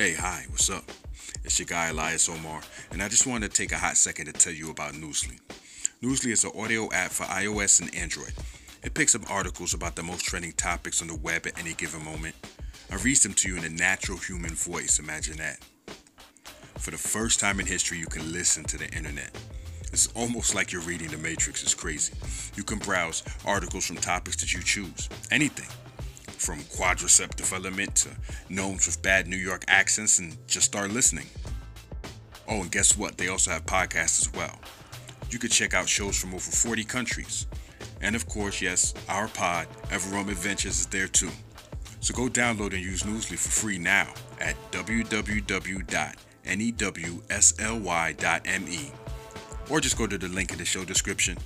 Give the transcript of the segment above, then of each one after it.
Hey, hi, what's up? It's your guy Elias Omar, and I just wanted to take a hot second to tell you about Newsly. Newsly is an audio app for iOS and Android. It picks up articles about the most trending topics on the web at any given moment. I read them to you in a natural human voice, imagine that. For the first time in history, you can listen to the internet. It's almost like you're reading The Matrix, it's crazy. You can browse articles from topics that you choose, anything from quadricep development to gnomes with bad New York accents and just start listening. Oh, and guess what? They also have podcasts as well. You could check out shows from over 40 countries. And of course, yes, our pod, Everrealm Adventures, is there too. So go download and use Newsly for free now at www.newsly.me or just go to the link in the show description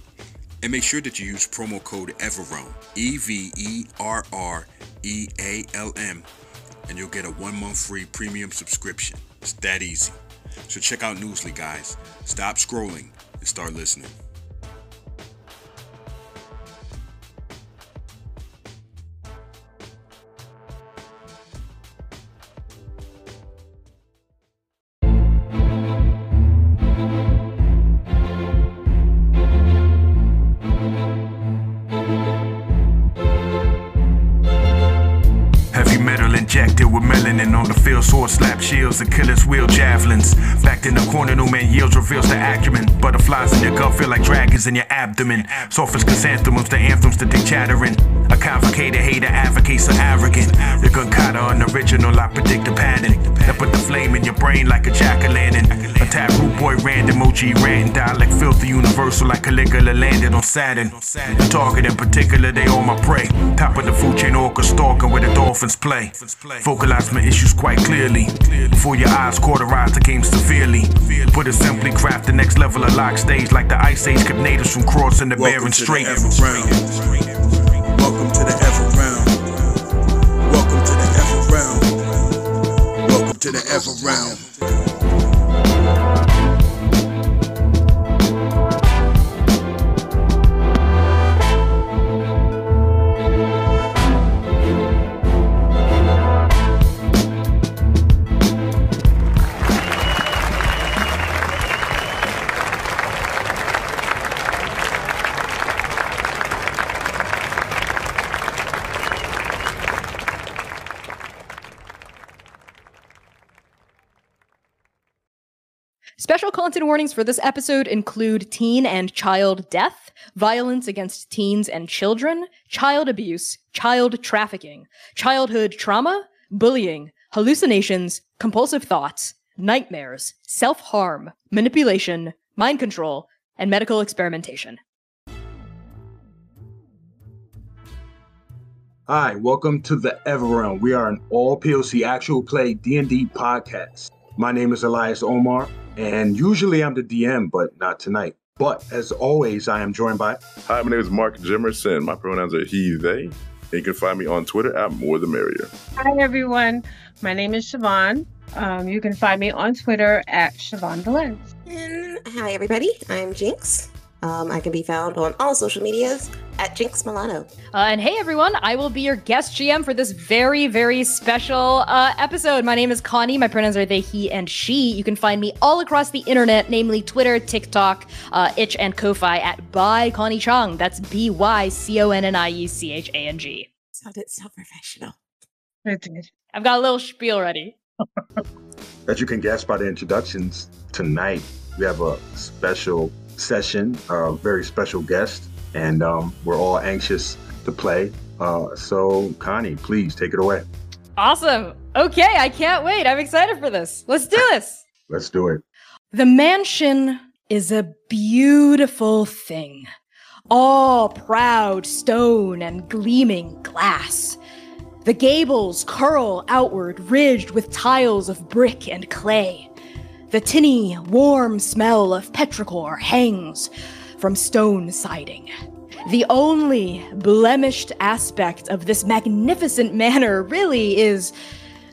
and make sure that you use promo code EVERREALM, E V E R R E A L M, and you'll get a one month free premium subscription. It's that easy. So check out Newsly, guys. Stop scrolling and start listening. Sword slap shields, Achilles wheel javelins. Backed in the corner, no man yields, reveals the acumen. Butterflies in your gut feel like dragons in your abdomen. As chrysanthemums, the anthems that they chattering. A complicated hater advocates so arrogant. The gun unoriginal, I predict the pattern. That put the flame in your brain like a jack o' lantern. A tap root boy random emoji ranting dialect filthy universal like Caligula landed on Saturn. The target in particular, they all my prey. Top of the food chain, orca stalking where the dolphins play. Vocalize my issues quite clearly. Before your eyes cauterize the game severely. Put it simply, craft the next level of lock stage like the Ice Age kept natives from crossing the Welcome Bering Strait. Welcome to the Ever Realm. Welcome to the Ever Realm. Welcome to the Ever Realm. Content warnings for this episode include teen and child death, violence against teens and children, child abuse, child trafficking, childhood trauma, bullying, hallucinations, compulsive thoughts, nightmares, self harm, manipulation, mind control, and medical experimentation. Hi, welcome to the Everrealm. We are an all POC actual play D&D podcast. My name is Elias Omar, and usually I'm the DM, but not tonight. But as always, I am joined by Hi, my name is Mark Jimerson. My pronouns are he, they. And you can find me on Twitter at More the Merrier. Hi, everyone. My name is Siobhan. Um, you can find me on Twitter at Siobhan Valens. And hi, everybody. I'm Jinx. Um, I can be found on all social medias at Jinx Milano. Uh, and hey, everyone, I will be your guest GM for this very, very special uh, episode. My name is Connie. My pronouns are they, he, and she. You can find me all across the internet, namely Twitter, TikTok, uh, Itch, and Ko-Fi at by Connie Chang. That's B Y C O N N I E C H A N G. Sounded so professional. It did. I've got a little spiel ready. as you can guess by the introductions tonight. We have a special session, a very special guest, and um, we're all anxious to play. Uh, so, Connie, please take it away. Awesome. Okay, I can't wait. I'm excited for this. Let's do this. Let's do it. The mansion is a beautiful thing, all proud stone and gleaming glass. The gables curl outward, ridged with tiles of brick and clay. The tinny, warm smell of petrichor hangs from stone siding. The only blemished aspect of this magnificent manor really is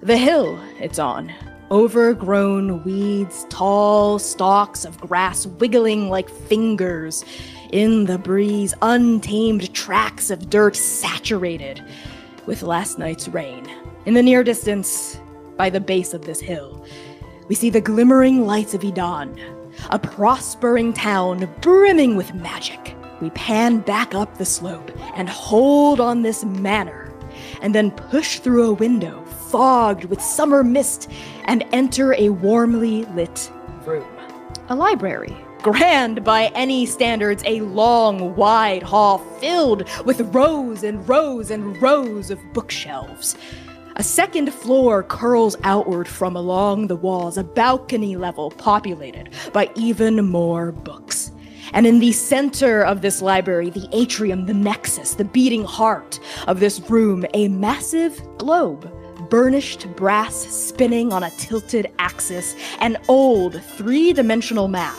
the hill it's on. Overgrown weeds, tall stalks of grass wiggling like fingers in the breeze, untamed tracks of dirt saturated with last night's rain. In the near distance, by the base of this hill. We see the glimmering lights of Idan, a prospering town brimming with magic. We pan back up the slope and hold on this manor, and then push through a window fogged with summer mist and enter a warmly lit room. A library. Grand by any standards, a long, wide hall filled with rows and rows and rows of bookshelves. A second floor curls outward from along the walls, a balcony level populated by even more books. And in the center of this library, the atrium, the nexus, the beating heart of this room, a massive globe burnished brass spinning on a tilted axis, an old three dimensional map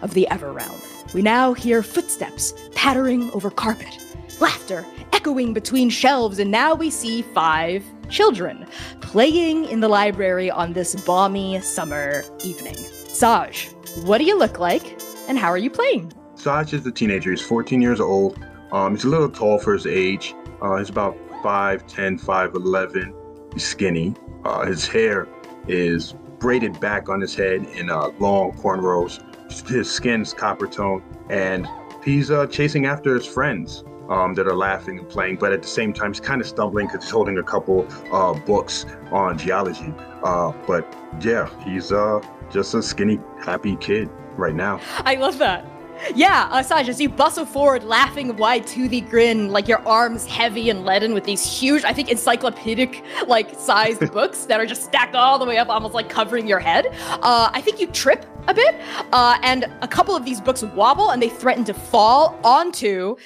of the Everrealm. We now hear footsteps pattering over carpet, laughter echoing between shelves, and now we see five children playing in the library on this balmy summer evening. Saj, what do you look like, and how are you playing? Saj is a teenager. He's 14 years old. Um, he's a little tall for his age. Uh, he's about 5'10, 5'11. He's skinny. Uh, his hair is braided back on his head in uh, long cornrows. His skin's copper tone, and he's uh, chasing after his friends um, that are laughing and playing, but at the same time, he's kind of stumbling because he's holding a couple uh, books on geology. Uh, but yeah, he's uh, just a skinny, happy kid right now. I love that. Yeah, uh, Saj, as you bustle forward, laughing wide to the grin, like your arms heavy and leaden with these huge, I think, encyclopedic like sized books that are just stacked all the way up, almost like covering your head. Uh, I think you trip a bit, uh, and a couple of these books wobble and they threaten to fall onto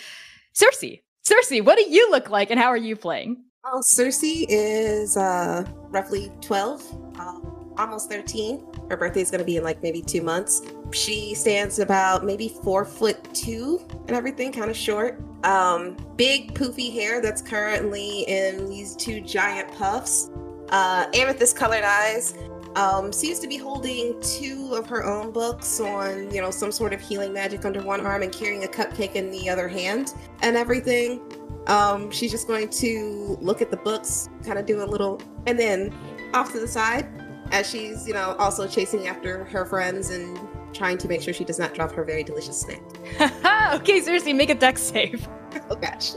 Cersei. Cersei, what do you look like, and how are you playing? Well, Cersei is uh, roughly 12, uh, almost 13. Her birthday is going to be in like maybe two months. She stands about maybe four foot two and everything, kind of short. Um, big poofy hair that's currently in these two giant puffs. Uh, amethyst colored eyes. Um, seems to be holding two of her own books on, you know, some sort of healing magic under one arm and carrying a cupcake in the other hand and everything. Um, she's just going to look at the books, kind of do a little, and then off to the side, as she's, you know, also chasing after her friends and trying to make sure she does not drop her very delicious snack. okay, Cersei, make a dex save. oh gosh.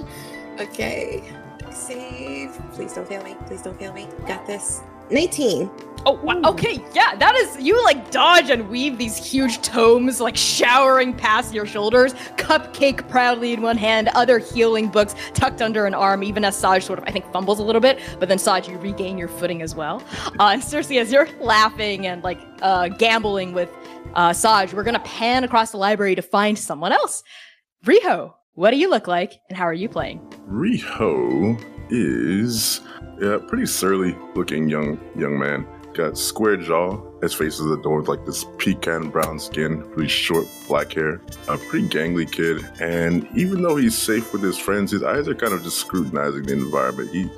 Okay. Save. Please don't fail me. Please don't fail me. Got this. 19. Oh, wow. okay, yeah, that is you like dodge and weave these huge tomes like showering past your shoulders. Cupcake proudly in one hand, other healing books tucked under an arm. Even as Saj sort of, I think, fumbles a little bit, but then Saj, you regain your footing as well. Uh, and Cersei, as you're laughing and like uh, gambling with uh, Saj, we're gonna pan across the library to find someone else. Riho, what do you look like, and how are you playing? Riho is a pretty surly looking young young man. Got square jaw. His face is adorned like this pecan brown skin, really short black hair. A pretty gangly kid. And even though he's safe with his friends, his eyes are kind of just scrutinizing the environment. He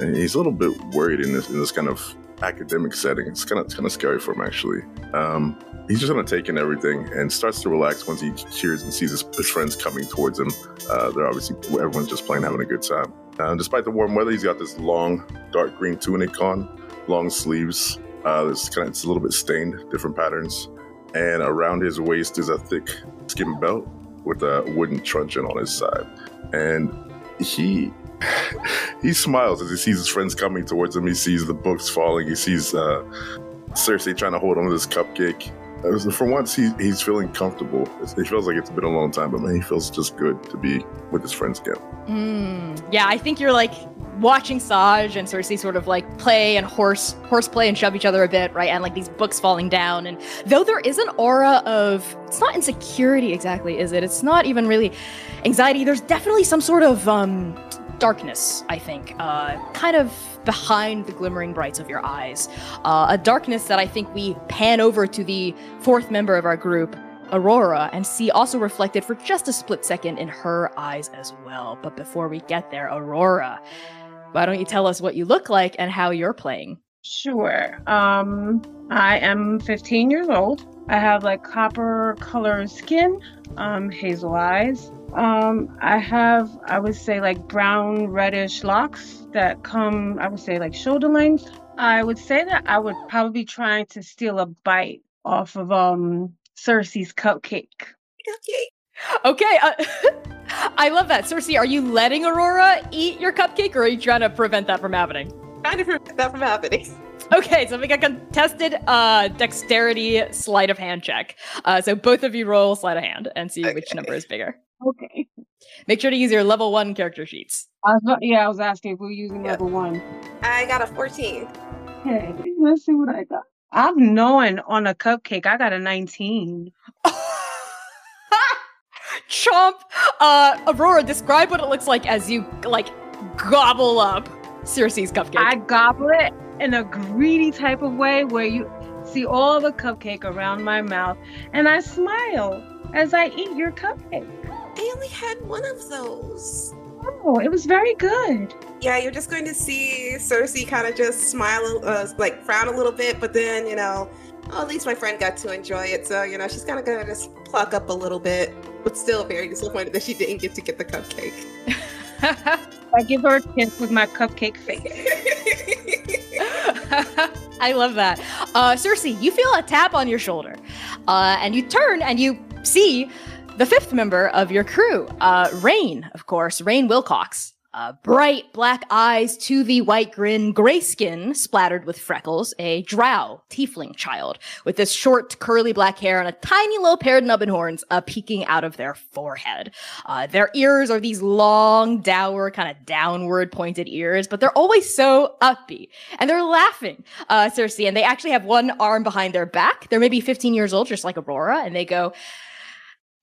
he's a little bit worried in this in this kind of academic setting. It's kind of it's kind of scary for him actually. Um, he's just kind of taking everything and starts to relax once he hears and sees his, his friends coming towards him. Uh, they're obviously everyone's just playing, having a good time. Uh, despite the warm weather, he's got this long dark green tunic on, long sleeves. Uh, it's kind of it's a little bit stained, different patterns, and around his waist is a thick skin belt with a wooden truncheon on his side, and he he smiles as he sees his friends coming towards him. He sees the books falling. He sees uh, Cersei trying to hold on to this cupcake. For once, he, he's feeling comfortable. He feels like it's been a long time, but man, he feels just good to be with his friends again. Mm, yeah, I think you're like watching Saj and Cersei sort of like play and horse horseplay and shove each other a bit, right? And like these books falling down. And though there is an aura of it's not insecurity exactly, is it? It's not even really anxiety. There's definitely some sort of um darkness, I think, uh, kind of behind the glimmering brights of your eyes. Uh, a darkness that I think we pan over to the fourth member of our group, Aurora, and see also reflected for just a split second in her eyes as well. But before we get there, Aurora, why don't you tell us what you look like and how you're playing? Sure. Um, I am 15 years old. I have like copper colored skin, um, hazel eyes. Um, I have, I would say, like brown reddish locks that come, I would say, like shoulder length. I would say that I would probably be trying to steal a bite off of um Cersei's cupcake. Okay. Okay, uh, I love that. Cersei, are you letting Aurora eat your cupcake or are you trying to prevent that from happening? Trying to prevent that from happening. Okay, so we got contested uh, dexterity sleight of hand check. Uh, so both of you roll sleight of hand and see which number is bigger. Okay. Make sure to use your level one character sheets. I was, yeah, I was asking if we were using Yeah. level one. I got a 14. Okay, let's see what I got. I'm knowing on a cupcake, I got a 19. Chomp! Uh, Aurora, describe what it looks like as you, like, gobble up Cersei's cupcake. I gobble it in a greedy type of way where you see all the cupcake around my mouth and I smile as I eat your cupcake. I only had one of those. Oh, it was very good. Yeah, you're just going to see Cersei kind of just smile, uh, like frown a little bit, but then, you know, oh, at least my friend got to enjoy it. So, you know, she's kind of going to just pluck up a little bit, but still very disappointed that she didn't get to get the cupcake. I give her a kiss with my cupcake face. I love that. Uh, Cersei, you feel a tap on your shoulder, uh, and you turn and you see the fifth member of your crew, uh, Rain, of course, Rain Wilcox. Uh, bright black eyes, to the white grin, gray skin splattered with freckles, a drow tiefling child with this short curly black hair and a tiny little pair of nubbin horns uh, peeking out of their forehead. Uh, their ears are these long, dour, kind of downward pointed ears, but they're always so upbeat. And they're laughing, uh, Cersei, and they actually have one arm behind their back. They're maybe 15 years old, just like Aurora, and they go,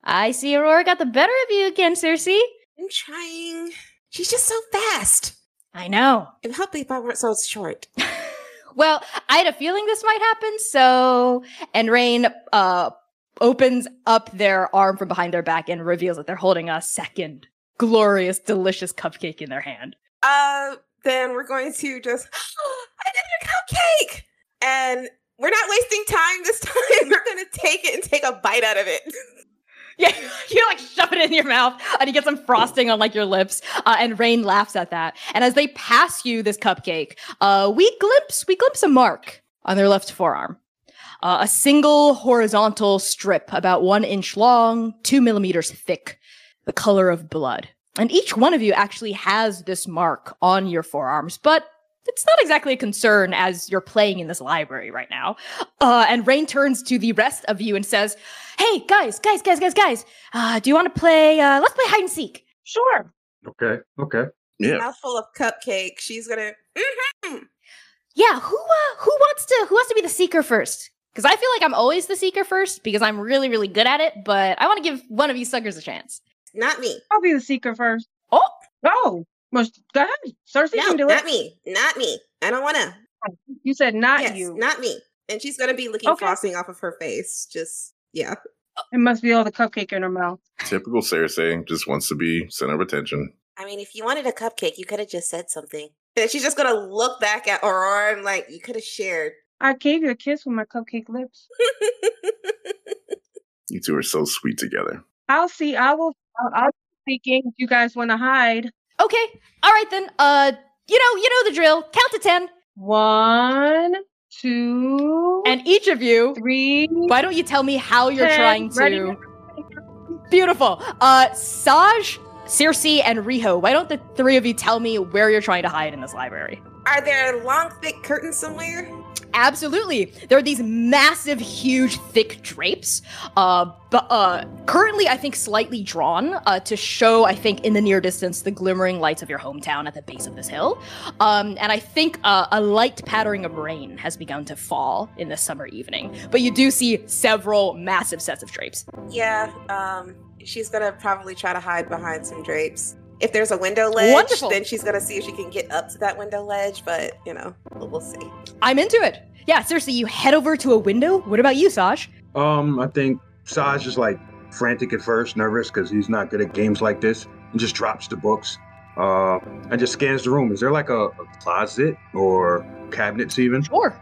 I see Aurora got the better of you again, Cersei. I'm trying. She's just so fast. I know. It'd help me if I weren't so short. Well, I had a feeling this might happen, so and Rain uh opens up their arm from behind their back and reveals that they're holding a second glorious, delicious cupcake in their hand. Uh, then we're going to just, I did your cupcake! And we're not wasting time this time. We're going to take it and take a bite out of it. in your mouth and you get some frosting on like your lips. Uh, and Rain laughs at that. And as they pass you this cupcake, uh, we glimpse we glimpse a mark on their left forearm. Uh, a single horizontal strip about one inch long, two millimeters thick, the color of blood. And each one of you actually has this mark on your forearms, but it's not exactly a concern as you're playing in this library right now. Uh, and Rain turns to the rest of you and says, Hey, guys, guys, guys, guys, guys, uh, do you want to play? Uh, let's play hide and seek. Sure. Okay, okay. Yeah. Mouthful of cupcake. She's going to, mm-hmm. Yeah, who uh, who wants to who wants to be the seeker first? Because I feel like I'm always the seeker first because I'm really really good at it. But I want to give one of you suckers a chance. not me. I'll be the seeker first. Oh, Oh, well, go ahead. Cersei No, can do not it. me. Not me. I don't want to. You said not Yes, you. not me. And she's going to be licking Okay. frosting off of her face. Just, yeah. It must be all the cupcake in her mouth. Typical Cersei just wants to be center of attention. I mean, if you wanted a cupcake, you could have just said something. And she's just going to look back at Aurora and like, you could have shared. I gave you a kiss with my cupcake lips. You two are so sweet together. I'll see. I will. I'll, I'll be speaking you guys want to hide. Okay, all right then. Uh, you know you know the drill. Count to ten, One, two, and each of you. three. Why don't you tell me how you're ten. trying Ready? to? Beautiful. Uh, Saj, Cersei, and Riho. Why don't the three of you tell me where you're trying to hide in this library? Are there long, thick curtains somewhere? Absolutely. There are these massive, huge, thick drapes. Uh, but uh, currently, I think slightly drawn uh, to show, I think, in the near distance, the glimmering lights of your hometown at the base of this hill. Um, and I think uh, a light pattering of rain has begun to fall in the summer evening. But you do see several massive sets of drapes. Yeah, um, she's gonna probably try to hide behind some drapes. If there's a window ledge, Wonderful. then she's gonna see if she can get up to that window ledge, but you know, we'll, we'll see. I'm into it. Yeah, Cersei, you head over to a window. What about you, Saj? Um, I think Saj is like frantic at first, nervous because he's not good at games like this, and just drops the books. Uh, and just scans the room. Is there like a, a closet or cabinets even? Sure.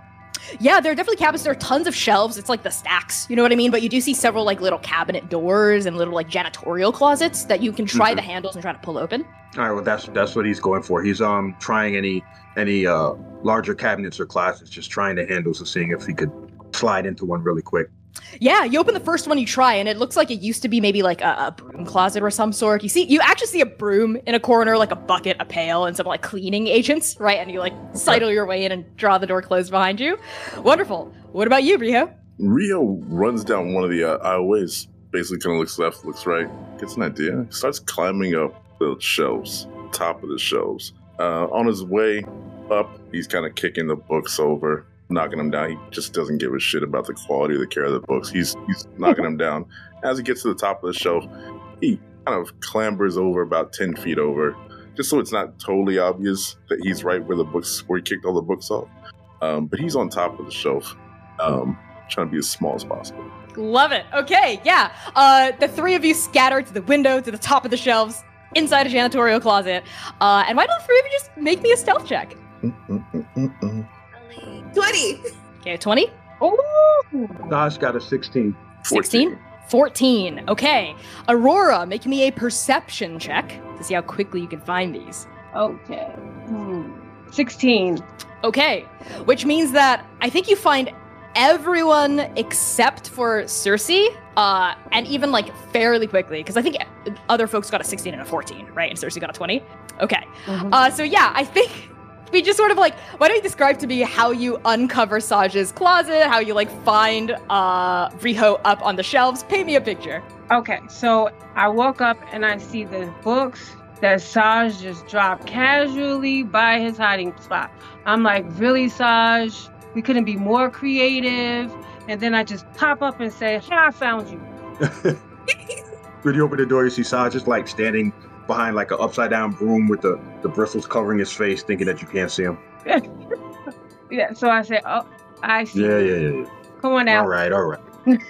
Yeah, there are definitely cabinets. There are tons of shelves. It's like the stacks, you know what I mean? But you do see several like little cabinet doors and little like janitorial closets that you can try the handles and try to pull open. All right, well that's that's what he's going for. He's um trying any any uh larger cabinets or closets, just trying the handles and seeing if he could slide into one really quick. Yeah, you open the first one you try, and it looks like it used to be maybe like a, a broom closet or some sort. You see, you actually see a broom in a corner, like a bucket, a pail, and some like cleaning agents, right? And you like sidle your way in and draw the door closed behind you. Wonderful. What about you, Rio? Rio runs down one of the uh, aisleways, basically kind of looks left, looks right, gets an idea, starts climbing up the shelves, top of the shelves. Uh, on his way up, he's kind of kicking the books over, knocking him down. He just doesn't give a shit about the quality or the care of the books. He's he's knocking him down. As he gets to the top of the shelf, he kind of clambers over about ten feet over, just so it's not totally obvious that he's right where the books where he kicked all the books off. Um, but he's on top of the shelf, um, trying to be as small as possible. Love it. Okay, yeah. Uh, the three of you scatter to the window, to the top of the shelves, inside a janitorial closet. Uh, and why don't the three of you just make me a stealth check? Mm-mm-mm-mm. 20. Okay, 20, Ooh. Dash got a 16. 16, 14. Okay. Aurora, make me a perception check to see how quickly you can find these. Okay. Hmm. 16. Okay, which means that I think you find everyone except for Cersei, uh, and even like fairly quickly, because I think other folks got a 16 and a 14, right? And Cersei got a 20. Okay, uh, so yeah, I think we just sort of like, why don't you describe to me how you uncover Saj's closet, how you like find uh, Riho up on the shelves? Paint me a picture. Okay, so I woke up and I see the books that Saj just dropped casually by his hiding spot. I'm like, really, Saj? We couldn't be more creative. And then I just pop up and say, Hey, I found you. when you open the door, you see Saj just like standing behind like an upside down broom with the, the bristles covering his face, thinking that you can't see him. Yeah, so I said, Oh, I see. Yeah, yeah, yeah, yeah. Come on now. All right, all right.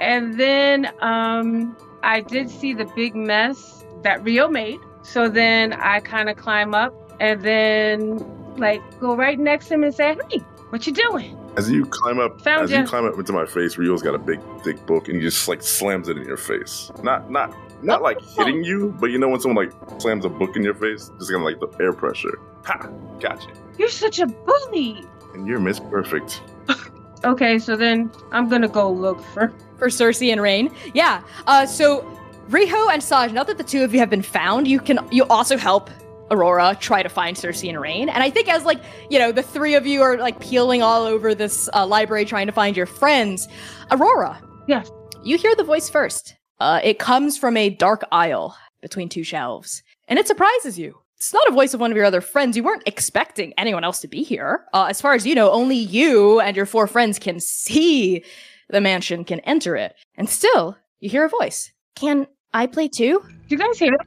And then um, I did see the big mess that Rio made. So then I kind of climb up and then like go right next to him and say, "Hey, what you doing?" As you climb up, Found as ya. you climb up into my face, Rio's got a big, thick book, and he just like slams it in your face. Not, not, not like hitting you, but you know when someone like slams a book in your face, just kind of like the air pressure. Ha! Gotcha. You're such a bully. And you're Miss Perfect. Okay, so then I'm gonna go look for. for Cersei and Rain. Yeah. Uh, so Riho and Saj, now that the two of you have been found, you can you also help Aurora try to find Cersei and Rain. And I think as like you know the three of you are like peeling all over this uh, library trying to find your friends, Aurora. Yes. You hear the voice first. Uh, it comes from a dark aisle between two shelves, and it surprises you. It's not a voice of one of your other friends. You weren't expecting anyone else to be here. Uh, as far as you know, only you and your four friends can see the mansion, can enter it. And still, you hear a voice. Can I play too? Do you guys hear it?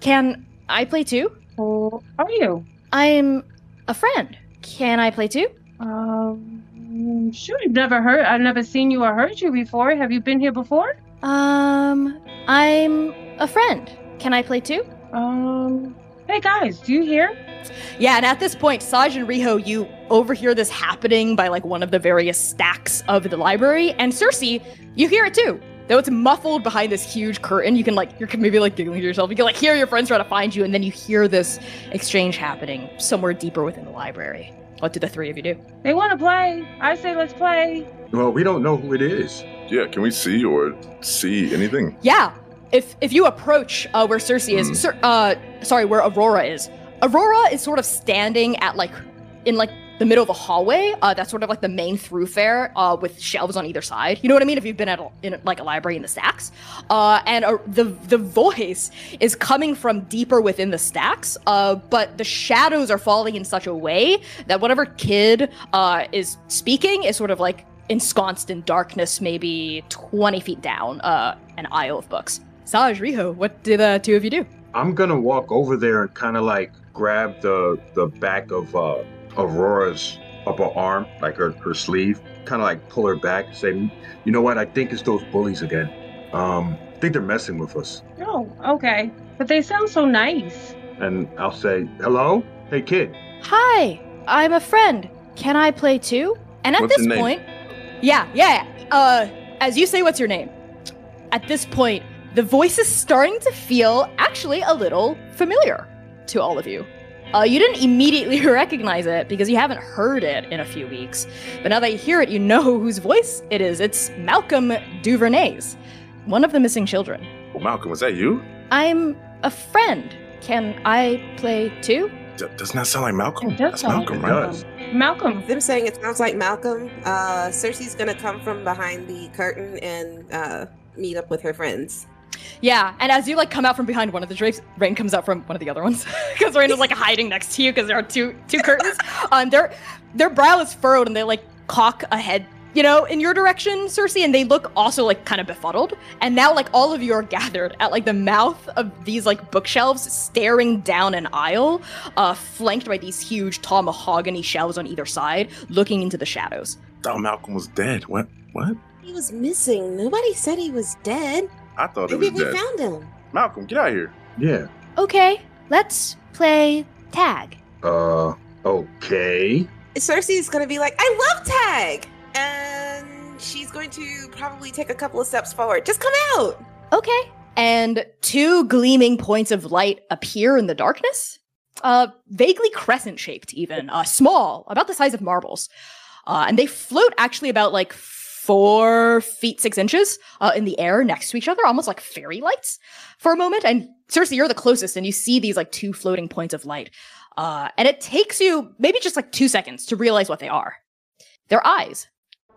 Can I play too? Who are you? I'm a friend. Can I play too? Um, sure. I've never heard. I've never seen you or heard you before. Have you been here before? Um, I'm a friend. Can I play too? Um. Hey guys, do you hear? Yeah, and at this point, Saj and Riho, you overhear this happening by like one of the various stacks of the library, and Cersei, you hear it too. Though it's muffled behind this huge curtain, you can like you're maybe like giggling to yourself. You can like hear your friends try to find you, and then you hear this exchange happening somewhere deeper within the library. What do the three of you do? They want to play. I say let's play. Well, we don't know who it is. Yeah, can we see or see anything? Yeah, if if you approach uh, where Cersei is. Cer- uh, sorry, where Aurora is. Aurora is sort of standing at like in like the middle of a hallway. Uh, that's sort of like the main thoroughfare uh, with shelves on either side. You know what I mean? If you've been at a, in like a library in the stacks, uh, and uh, the the voice is coming from deeper within the stacks. Uh, but the shadows are falling in such a way that whatever kid uh, is speaking is sort of like ensconced in darkness, maybe twenty feet down uh, an aisle of books. Saj, Riho, what do the two of you do? I'm gonna walk over there and kind of like grab the the back of uh, Aurora's upper arm, like her, her sleeve, kind of like pull her back and say, "You know what? I think it's those bullies again. Um, I think they're messing with us." Oh, okay. But they sound so nice. And I'll say, "Hello, hey kid." Hi, I'm a friend. can I play too? And at What's this your name? point, yeah, yeah. Uh, as you say, what's your name? At this point, the voice is starting to feel actually a little familiar to all of you. Uh, you didn't immediately recognize it because you haven't heard it in a few weeks. But now that you hear it, you know whose voice it is. It's Malcolm Duvernay's, one of the missing children. Oh, Malcolm, was that you? I'm a friend. Can I play too? D- doesn't that sound like Malcolm? It does That's sound Malcolm, like right? does. Malcolm. Them saying it sounds like Malcolm. Uh, Cersei's gonna come from behind the curtain and uh, meet up with her friends. Yeah, and as you like come out from behind one of the drapes, Rain comes out from one of the other ones because Rain is like hiding next to you because there are two two curtains. Um, their their brow is furrowed and they like cock a head, you know, in your direction, Cersei, and they look also like kind of befuddled. And now like all of you are gathered at like the mouth of these like bookshelves, staring down an aisle, uh, flanked by these huge tall mahogany shelves on either side, looking into the shadows. Thought Malcolm was dead. What? What? He was missing. Nobody said he was dead. I thought it Maybe was we dead. found him. Malcolm, get out of here. Yeah. Okay, let's play tag. Uh. Okay. Cersei's gonna be like, I love tag, and she's going to probably take a couple of steps forward. Just come out. Okay. And two gleaming points of light appear in the darkness. Uh, vaguely crescent shaped, even. Uh, small, about the size of marbles. Uh, and they float actually about like four feet six inches uh, in the air next to each other, almost like fairy lights for a moment. And Cersei, you're the closest, and you see these like two floating points of light. Uh, and it takes you maybe just like two seconds to realize what they are. They're eyes.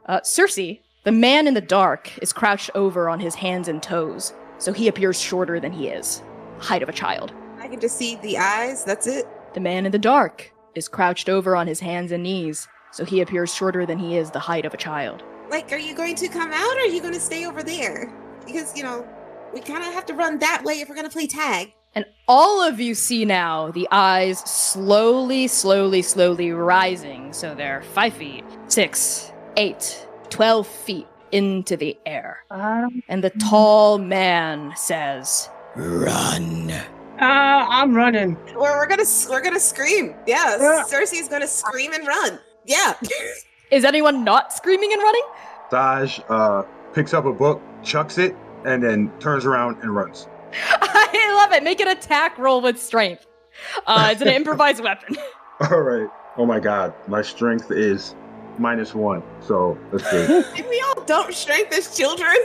Uh, Cersei, the man in the dark, is crouched over on his hands and toes, so he appears shorter than he is, height of a child. I can just see the eyes. That's it. The man in the dark is crouched over on his hands and knees, so he appears shorter than he is the height of a child. Like, are you going to come out or are you going to stay over there? Because, you know, we kind of have to run that way if we're going to play tag. And all of you see now the eyes slowly, slowly, slowly rising. So they're five feet, six, eight, twelve feet into the air. Um, And the tall man says, Run. uh, I'm running. We're, we're gonna we're gonna scream. Yeah, Yeah. Cersei's gonna scream and run. Yeah. Is anyone not screaming and running? Saj uh, picks up a book, chucks it, and then turns around and runs. I love it. Make an attack roll with strength. Uh, it's an improvised weapon. All right. Oh my God. My strength is minus one. So let's see. If we all don't strength as children.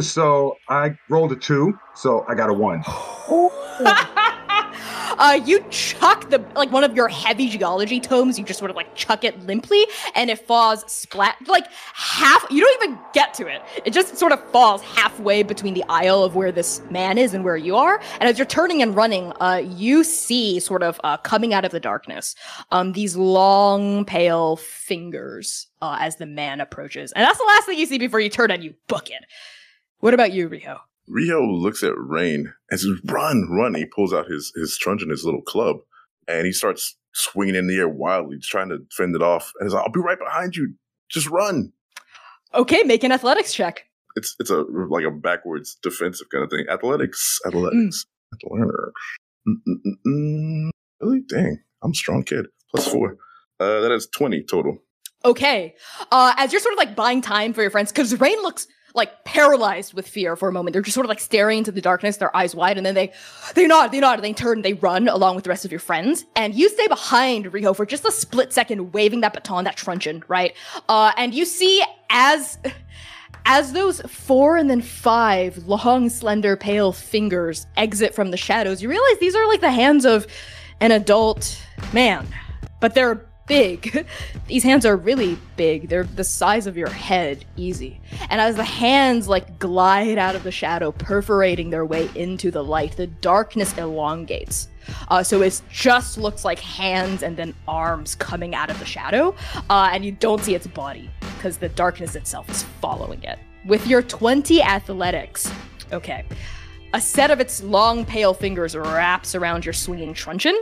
so I rolled a two. So I got a one. uh, you chuck the like one of your heavy geology tomes. You just sort of like chuck it limply, and it falls splat like half. You don't even get to it. It just sort of falls halfway between the aisle of where this man is and where you are. And as you're turning and running, uh, you see sort of uh, coming out of the darkness, um, these long pale fingers uh, as the man approaches, and that's the last thing you see before you turn and you book it. What about you, Riho? Rio looks at Rain and says, "Run, run!" He pulls out his his truncheon, his little club, and he starts swinging in the air wildly, trying to fend it off. And he's like, "I'll be right behind you. Just run." Okay, make an athletics check. It's it's a like a backwards defensive kind of thing. Athletics, athletics, athletics. Mm-mm-mm-mm. Really, dang, I'm a strong kid. Plus four. Uh, that is twenty total. Okay. Uh, as you're sort of like buying time for your friends, because Rain looks like paralyzed with fear for a moment. They're just sort of like staring into the darkness, their eyes wide, and then they they nod, they nod, and they turn, they run along with the rest of your friends. And you stay behind Riho for just a split second, waving that baton, that truncheon, right? Uh, and you see as as those four and then five long, slender, pale fingers exit from the shadows, you realize these are like the hands of an adult man. But they're big. These hands are really big. They're the size of your head, easy. And as the hands like glide out of the shadow, perforating their way into the light, the darkness elongates. Uh, so it just looks like hands and then arms coming out of the shadow, uh, and you don't see its body because the darkness itself is following it. With your 20 athletics, okay, a set of its long, pale fingers wraps around your swinging truncheon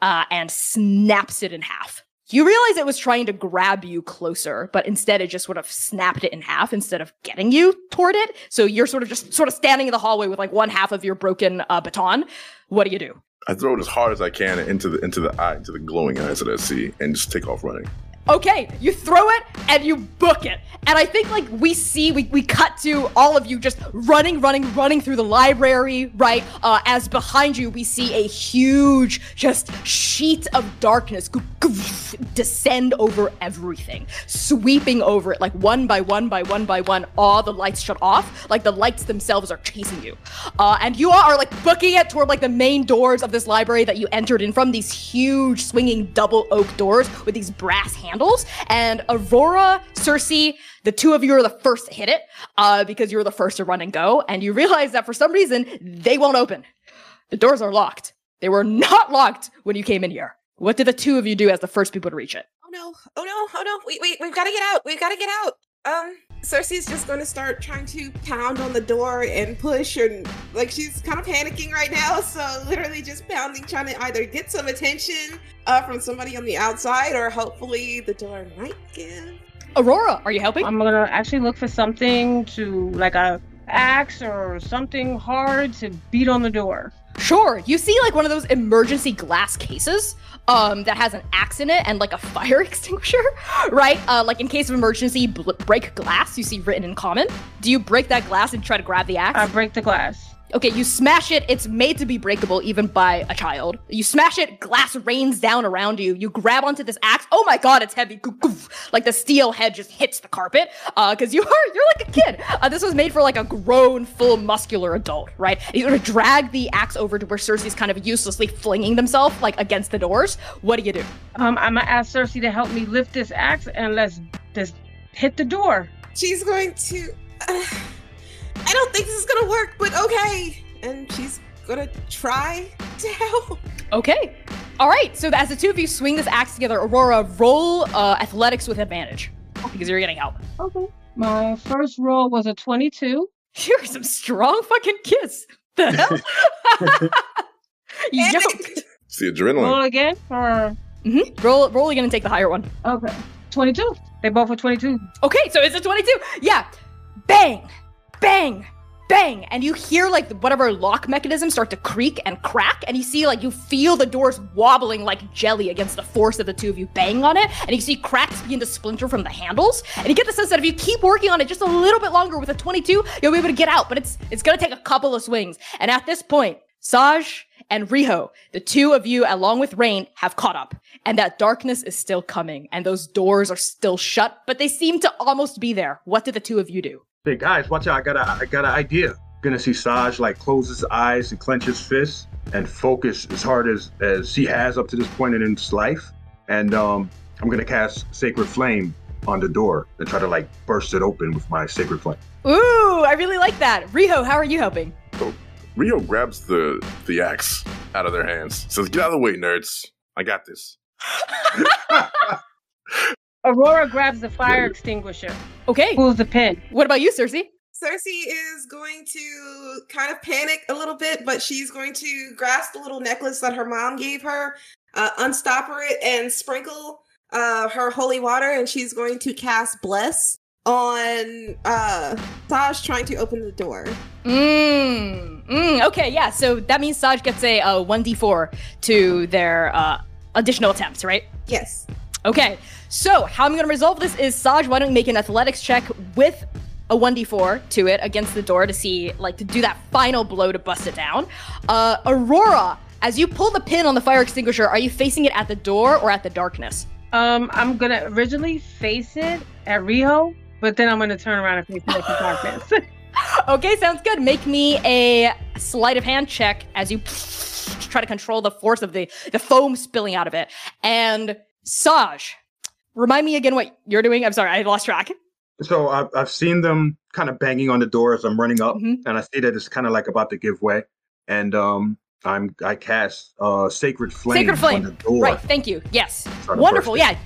uh, and snaps it in half. You realize it was trying to grab you closer, but instead it just sort of snapped it in half instead of getting you toward it. So you're sort of just sort of standing in the hallway with like one half of your broken uh, baton. What do you do? I throw it as hard as I can into the into the eye, into the glowing eyes that I see, and just take off running. Okay, you throw it and you book it. And I think like we see, we, we cut to all of you just running, running, running through the library, right? Uh, as behind you, we see a huge just sheet of darkness descend over everything, sweeping over it like one by one by one by one. All the lights shut off, like the lights themselves are chasing you. Uh, and you all are like booking it toward like the main doors of this library that you entered in from these huge swinging double oak doors with these brass handles. And Aurora, Cersei, the two of you are the first to hit it uh, because you were the first to run and go. And you realize that for some reason, they won't open. The doors are locked. They were not locked when you came in here. What did the two of you do as the first people to reach it? Oh no! Oh no! Oh no! Wait! Wait! We've got to get out! We've got to get out! Um, Cersei's just going to start trying to pound on the door and push, and like she's kind of panicking right now. So literally just pounding, trying to either get some attention uh, from somebody on the outside, or hopefully the door might give. Aurora, are you helping? I'm gonna actually look for something to like a axe or something hard to beat on the door. Sure. You see like one of those emergency glass cases um that has an axe in it and like a fire extinguisher, right? Uh like in case of emergency, bl- break glass, you see written in common. Do you break that glass and try to grab the axe? I break the glass. Okay, you smash it. It's made to be breakable even by a child. You smash it, glass rains down around you. You grab onto this axe. Oh my god, it's heavy. Goof, goof. Like the steel head just hits the carpet. Uh, because you are you're like a kid. Uh, this was made for like a grown, full, muscular adult, right? And you sort of drag the axe over to where Cersei's kind of uselessly flinging themselves like against the doors. What do you do? Um, I'm gonna ask Cersei to help me lift this axe and let's just hit the door. She's going to. Uh, I don't think this is gonna work, but okay. And she's gonna try to help. Okay. All right. So as the two of you swing this axe together, Aurora, roll uh, athletics with advantage because you're getting help. Okay. My first roll was a 22. You're some strong fucking kids. The hell? Yo. It's the adrenaline. Roll again or Mhm. Roll, roll again and take the higher one. okay. 22. They both were 22. Okay, so it's a 22. Yeah. Bang, bang, bang. And you hear like whatever lock mechanism start to creak and crack. And you see like you feel the doors wobbling like jelly against the force of the two of you banging on it. And you see cracks begin to splinter from the handles. And you get the sense that if you keep working on it just a little bit longer with a 22, you'll be able to get out. But it's it's gonna take a couple of swings. And at this point, Saj and Riho, the two of you, along with Rain, have caught up. And that darkness is still coming, and those doors are still shut, but they seem to almost be there. What did the two of you do? Hey guys, watch out! I got a, I got an idea. Gonna see Saj like close his eyes and clench his fists and focus as hard as as he has up to this point in his life. And um, I'm gonna cast Sacred Flame on the door and try to like burst it open with my Sacred Flame. Ooh, I really like that. Riho, how are you helping? So Rio grabs the the axe out of their hands. Says, "Get out of the way, nerds. I got this." Aurora grabs the fire extinguisher. Okay. Pulls the pin. What about you, Cersei? Cersei is going to kind of panic a little bit, but she's going to grasp the little necklace that her mom gave her, uh, unstopper it, and sprinkle uh, her holy water, and she's going to cast Bless on uh, Saj trying to open the door. Mmm. Mm, okay, yeah. So that means Saj gets a uh, 1d4 to their uh, additional attempts, right? Yes. Okay, so how I'm gonna resolve this is Saj, why don't you make an athletics check with a 1d4 to it against the door to see, like, to do that final blow to bust it down. Uh, Aurora, as you pull the pin on the fire extinguisher, are you facing it at the door or at the darkness? Um, I'm gonna originally face it at Rio, but then I'm gonna turn around and face it at the darkness. okay, sounds good. Make me a sleight of hand check as you try to control the force of the, the foam spilling out of it. And Saj, remind me again what you're doing. I'm sorry, I lost track. So I've, I've seen them kind of banging on the door as I'm running up, Mhm. and I see that it's kind of like about to give way. And um, I'm I cast uh, Sacred Flame, Sacred Flame. on the door. Right, thank you. Yes. Wonderful, yeah.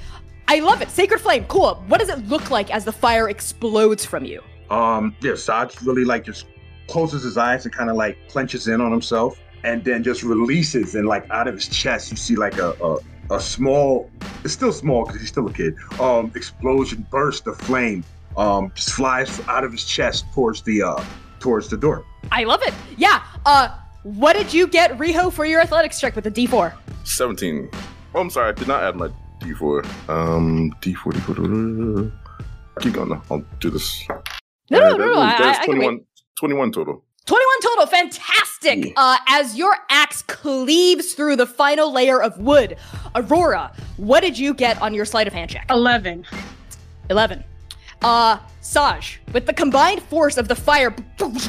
I love it. Sacred Flame, cool. What does it look like as the fire explodes from you? Um, yeah, Saj really like just closes his eyes and kind of like clenches in on himself, and then just releases and like out of his chest, you see like a a, a small, it's still small because he's still a kid. Um, explosion, burst of flame, um, just flies out of his chest towards the uh towards the door. I love it. Yeah. Uh What did you get, Riho, for your athletics check with a D4? 17. Oh, I'm sorry, I did not add my D4. Um, D4, D4. Keep going. I'll do this. No, Uh, no, no, no. that I, that was I, I can wait. 21, 21 total. 21 total. Fantastic. Uh, as your axe cleaves through the final layer of wood, Aurora, what did you get on your sleight of hand check? 11. 11. Uh, Saj, with the combined force of the fire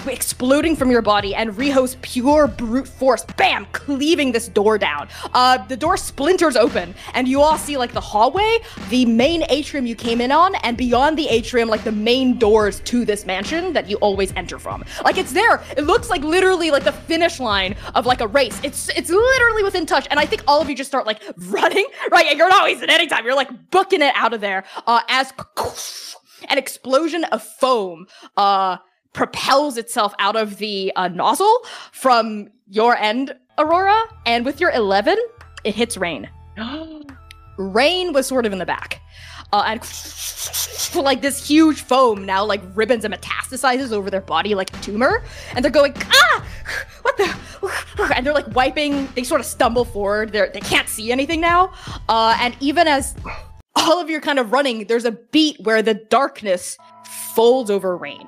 exploding from your body and Riho's pure brute force, bam, cleaving this door down. Uh, the door splinters open, and you all see like the hallway, the main atrium you came in on, and beyond the atrium, like the main doors to this mansion that you always enter from. Like it's there. It looks like literally like the finish line of like a race. It's it's literally within touch, and I think all of you just start like running, right? And you're not wasting any time. You're like booking it out of there. Uh, as an explosion of foam uh propels itself out of the uh, nozzle from your end aurora and with your 11 it hits rain. Rain was sort of in the back uh, and like this huge foam now like ribbons and metastasizes over their body like a tumor and they're going ah! What the and they're like wiping they sort of stumble forward they're they can't see anything now uh, and even as all of you are kind of running, there's a beat where the darkness folds over rain.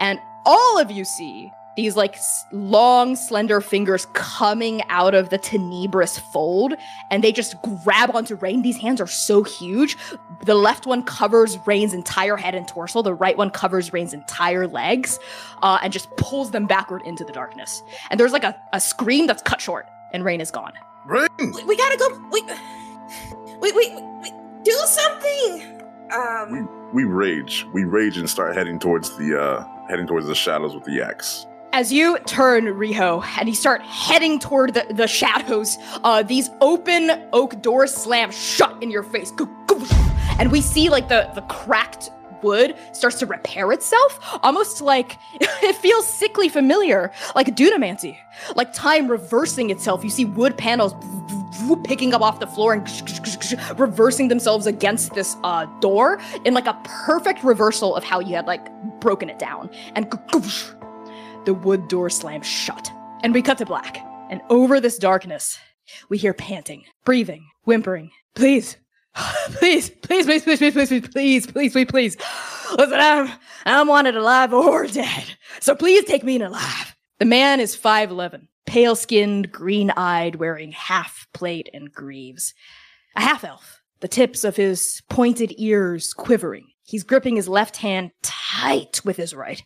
And all of you see these like long, slender fingers coming out of the tenebrous fold, and they just grab onto Rain. These hands are so huge. The left one covers Rain's entire head and torso, the right one covers Rain's entire legs, uh, and just pulls them backward into the darkness. And there's like a, a scream that's cut short, and Rain is gone. Rain! We, we gotta go. Wait, wait, wait, wait. Do something. Um, We rage. We rage and start heading towards the uh heading towards the shadows with the axe. As you turn, Riho, and you start heading toward the, the shadows, uh, these open oak doors slam shut in your face. Goo- goo- And we see like the, the cracked wood starts to repair itself, almost like it feels sickly familiar, like a dunamancy, like time reversing itself. You see wood panels picking up off the floor and reversing themselves against this uh, door in like a perfect reversal of how you had like broken it down. And the wood door slams shut. And we cut to black. And over this darkness, we hear panting, breathing, whimpering. Please, please, please, please, please, please, please, please, please, please, please, please. Listen, I'm, I'm wanted alive or dead. So please take me in alive. The man is 5'11, pale skinned, green eyed, wearing half plate and greaves. A half elf, the tips of his pointed ears quivering. He's gripping his left hand tight with his right.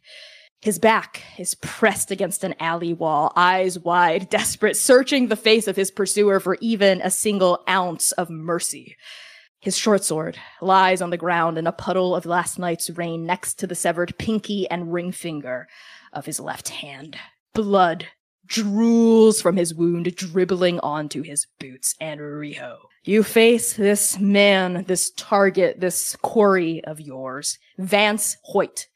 His back is pressed against an alley wall, eyes wide, desperate, searching the face of his pursuer for even a single ounce of mercy. His short sword lies on the ground in a puddle of last night's rain next to the severed pinky and ring finger of his left hand. Blood drools from his wound, dribbling onto his boots. And Riho, you face this man, this target, this quarry of yours, Vance Hoyt.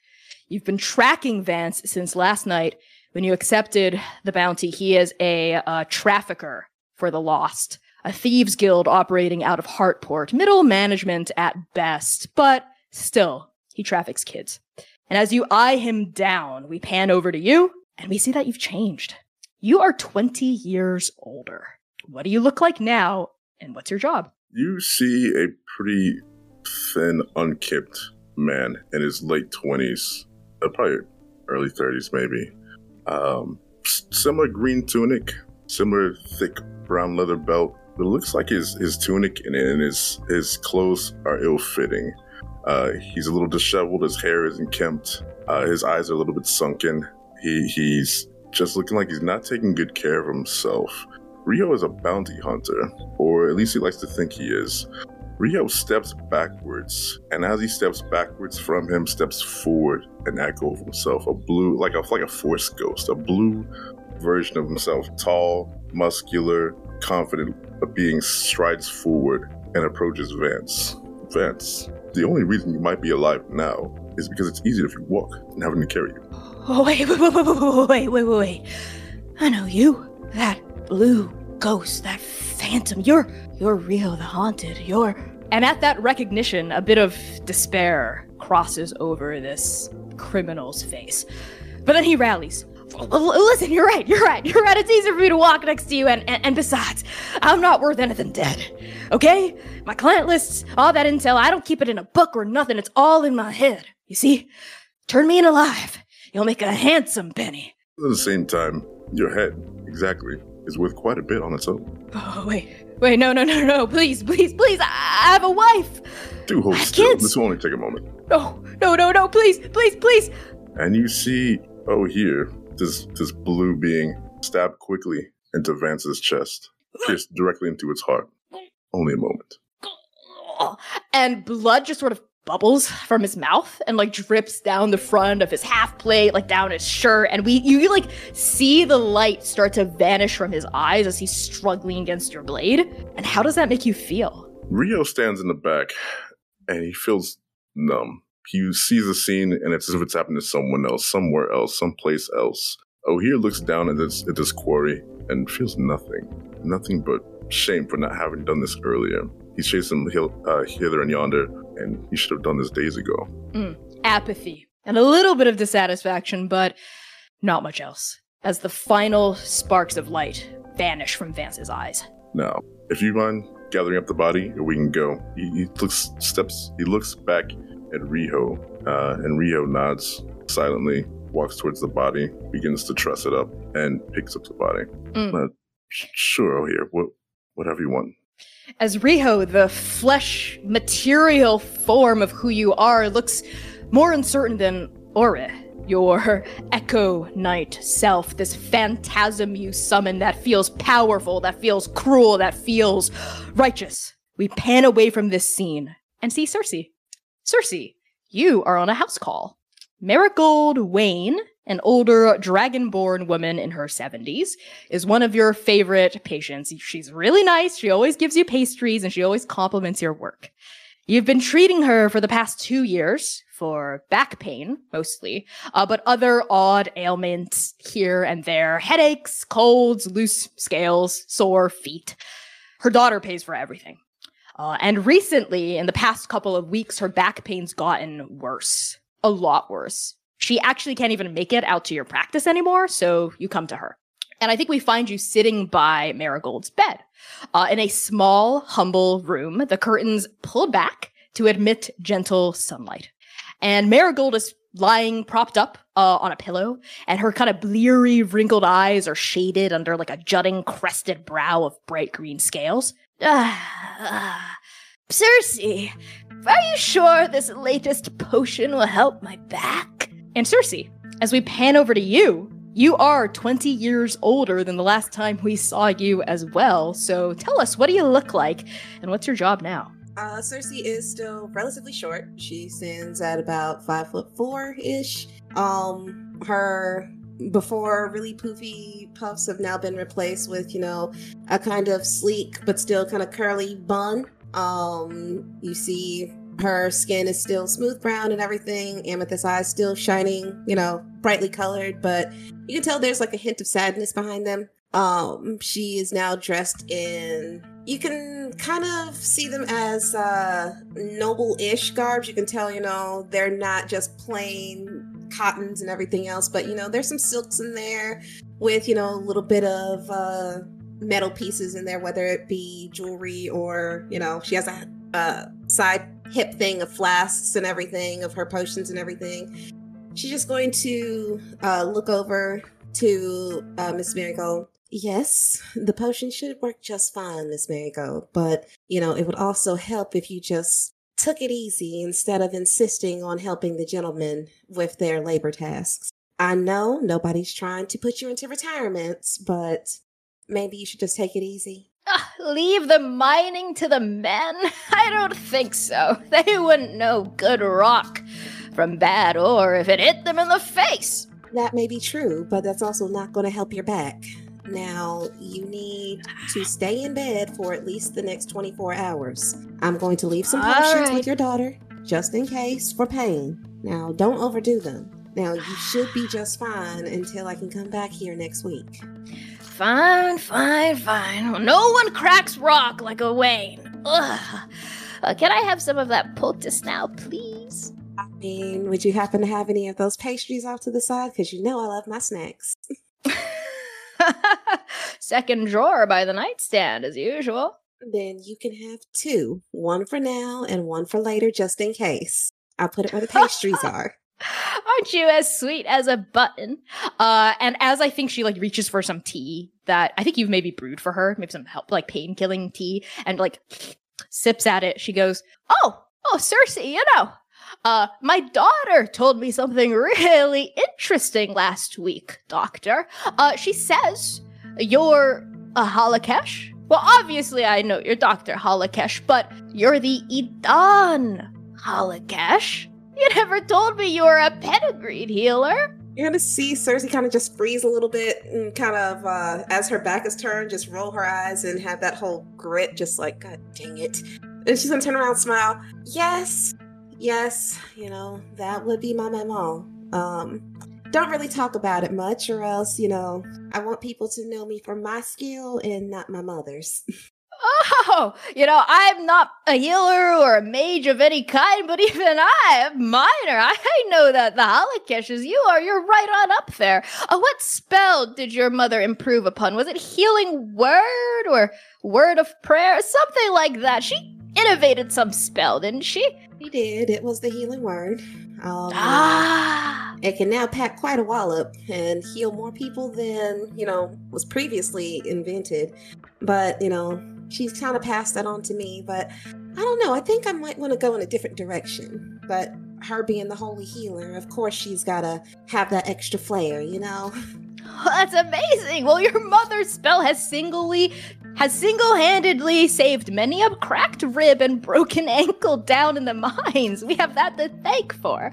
You've been tracking Vance since last night when you accepted the bounty. He is a uh, trafficker for the lost, a thieves guild operating out of Hartport, middle management at best, but still, he traffics kids. And as you eye him down, we pan over to you and we see that you've changed. You are 20 years older. What do you look like now, and what's your job? You see a pretty thin, unkempt man in his late twenties, uh, probably early thirties, maybe. Um, similar green tunic, similar thick brown leather belt. It looks like his his tunic and, and his his clothes are ill fitting. Uh, he's a little disheveled. His hair isn't kempt. Uh, his eyes are a little bit sunken. He he's just looking like he's not taking good care of himself. Rio is a bounty hunter, or at least he likes to think he is. Rio steps backwards, and as he steps backwards from him, steps forward an echo of himself, a blue, like a like a force ghost, a blue version of himself, tall, muscular, confident, a being strides forward and approaches Vance. Vance, the only reason you might be alive now is because it's easier if you walk than having to carry you. Oh, wait, wait, wait, wait, wait, wait, wait. I know you. That blue ghost, that phantom. You're, you're real, the haunted. You're. And at that recognition, a bit of despair crosses over this criminal's face. But then he rallies. Listen, you're right. You're right. You're right. It's easier for me to walk next to you, and, and and besides, I'm not worth anything dead. Okay? My client lists, all that intel. I don't keep it in a book or nothing. It's all in my head. You see? Turn me in alive. You'll make a handsome penny. At the same time, your head, exactly, is worth quite a bit on its own. Oh wait, wait, no, no, no, no! Please, please, please! I, I have a wife. Do hold I still. can't- This will only take a moment. No, no, no, no! Please, please, please! And you see, oh, here, this this blue being stabbed quickly into Vance's chest, pierced directly into its heart. Only a moment. And blood just sort of bubbles from his mouth and like drips down the front of his half plate, like down his shirt. And we, you, you like see the light start to vanish from his eyes as he's struggling against your blade. And how does that make you feel? Rio stands in the back, and he feels numb. He sees the scene, and it's as if it's happened to someone else, somewhere else, someplace else. O'Hare looks down at this at this quarry and feels nothing, nothing but shame for not having done this earlier. He's chasing him uh, hither and yonder, and he should have done this days ago. apathy and a little bit of dissatisfaction, but not much else. As the final sparks of light vanish from Vance's eyes. Now, if you mind gathering up the body, we can go. He, he looks steps. He looks back at Riho, uh, and Riho nods silently, walks towards the body, begins to truss it up, and picks up the body. Mm. Uh, sure, oh here, what, whatever you want. As Riho, the flesh material form of who you are, looks more uncertain than Ore, your echo knight self, this phantasm you summon that feels powerful, that feels cruel, that feels righteous. We pan away from this scene and see Cersei. Cersei, you are on a house call. Marigold Wayne, an older dragonborn woman in her 70s, is one of your favorite patients. She's really nice. She always gives you pastries and she always compliments your work. You've been treating her for the past two years for back pain, mostly, uh, but other odd ailments here and there headaches, colds, loose scales, sore feet. Her daughter pays for everything. Uh, and recently, in the past couple of weeks, her back pain's gotten worse. A lot worse. She actually can't even make it out to your practice anymore, so you come to her. And I think we find you sitting by Marigold's bed uh, in a small, humble room, the curtains pulled back to admit gentle sunlight. And Marigold is lying propped up uh, on a pillow, and her kind of bleary, wrinkled eyes are shaded under like a jutting, crested brow of bright green scales. Ah, Cersei, are you sure this latest potion will help my back? And Cersei, as we pan over to you, you are 20 years older than the last time we saw you as well. So tell us, what do you look like and what's your job now? Uh, Cersei is still relatively short. She stands at about five foot four ish. Um, her before really poofy puffs have now been replaced with, you know, a kind of sleek but still kind of curly bun. Um, you see her skin is still smooth brown and everything. Amethyst eyes still shining, you know, brightly colored, but you can tell there's like a hint of sadness behind them. Um, she is now dressed in you can kind of see them as uh noble-ish garbs. You can tell, you know, they're not just plain cottons and everything else, but you know, there's some silks in there with, you know, a little bit of uh metal pieces in there, whether it be jewelry or, you know, she has a side hip thing of flasks and everything, of her potions and everything. She's just going to uh look over to uh Miss Marigold. Yes, the potion should work just fine, Miss Marigold, but you know, it would also help if you just took it easy instead of insisting on helping the gentlemen with their labor tasks. I know nobody's trying to put you into retirements, but maybe you should just take it easy. Ah, leave the mining to the men? I don't think so. They wouldn't know good rock from bad ore if it hit them in the face. That may be true, but that's also not going to help your back. Now, you need to stay in bed for at least the next 24 hours. I'm going to leave some potions right. with your daughter, just in case, for pain. Now, don't overdo them. Now, you should be just fine until I can come back here next week. Fine, fine, fine. No one cracks rock like a Wayne. Ugh. Uh, can I have some of that poultice now, please? I mean, would you happen to have any of those pastries off to the side? Because you know I love my snacks. Second drawer by the nightstand, as usual. Then you can have two one for now and one for later, just in case. I'll put it where the pastries are. Aren't you as sweet as a button? Uh, and as I think she like reaches for some tea that I think you've maybe brewed for her, maybe some help like pain killing tea, and like sips at it, she goes, "Oh, oh, Cersei, you know, uh, my daughter told me something really interesting last week, Doctor. Uh, she says you're a Halakesh. Well, obviously I know you're Doctor Halakesh, but you're the Idan Halakesh." You never told me you were a pedigreed healer. You're gonna see Cersei kind of just freeze a little bit and kind of, uh, as her back is turned, just roll her eyes and have that whole grit, just like, God dang it. And she's gonna turn around and smile. Yes, yes, you know, that would be my memo. Um, don't really talk about it much, or else, you know, I want people to know me for my skill and not my mother's. Oh, you know, I'm not a healer or a mage of any kind, but even I, minor, I know that the Halakeshes you are, you're right on up there. Uh, what spell did your mother improve upon? Was it healing word or word of prayer? Something like that. She innovated some spell, didn't she? She did. It was the healing word. Um, Ah. it can now pack quite a wallop and heal more people than, you know, was previously invented. But, you know, she's kind of passed that on to me. But I don't know. I think I might want to go in a different direction. But her being the holy healer, of course, she's got to have that extra flair, you know? That's amazing. Well, your mother's spell has singly has single-handedly saved many a cracked rib and broken ankle down in the mines. We have that to thank for.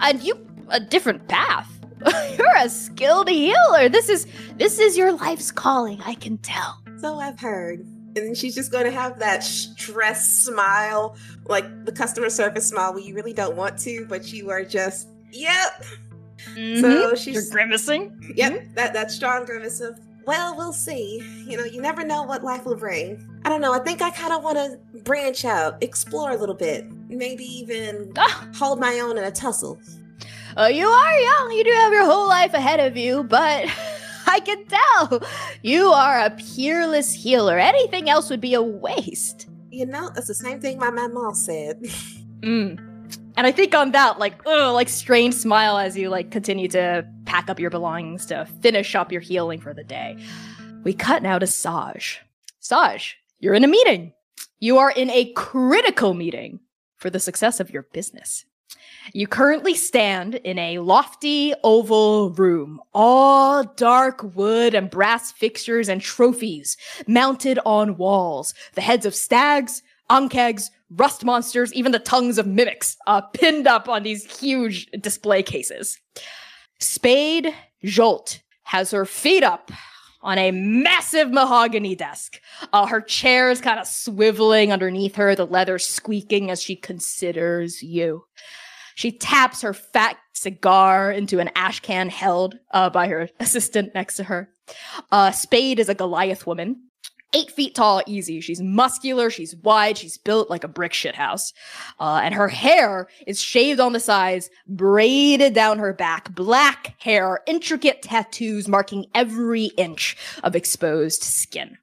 And you a different path. You're a skilled healer. This is this is your life's calling, I can tell. So I've heard. And then she's just going to have that stressed smile, like the customer service smile where you really don't want to, but you are just, yep. Mhm. So You're she's grimacing. Yep, that that strong grimace of, well, we'll see. You know, you never know what life will bring. I don't know. I think I kind of want to branch out, explore a little bit, maybe even Ah, hold my own in a tussle. uh, you are young. You do have your whole life ahead of you, but I can tell you are a peerless healer. Anything else would be a waste. You know, that's the same thing my mama said. Mm. And I think on that, like, ugh, like strange smile as you like continue to pack up your belongings to finish up your healing for the day. We cut now to Saj. Saj, you're in a meeting. You are in a critical meeting for the success of your business. You currently stand in a lofty oval room, all dark wood and brass fixtures and trophies mounted on walls. The heads of stags, ankhegs, rust monsters, even the tongues of mimics, uh, pinned up on these huge display cases. Spade Jolt has her feet up on a massive mahogany desk. Uh, her chair is kind of swiveling underneath her, the leather squeaking as she considers you. She taps her fat cigar into an ash can held uh, by her assistant next to her. Uh, Spade is a Goliath woman, eight feet tall, easy. She's muscular, she's wide, she's built like a brick shithouse. Uh, and her hair is shaved on the sides, braided down her back, black hair, intricate tattoos marking every inch of exposed skin.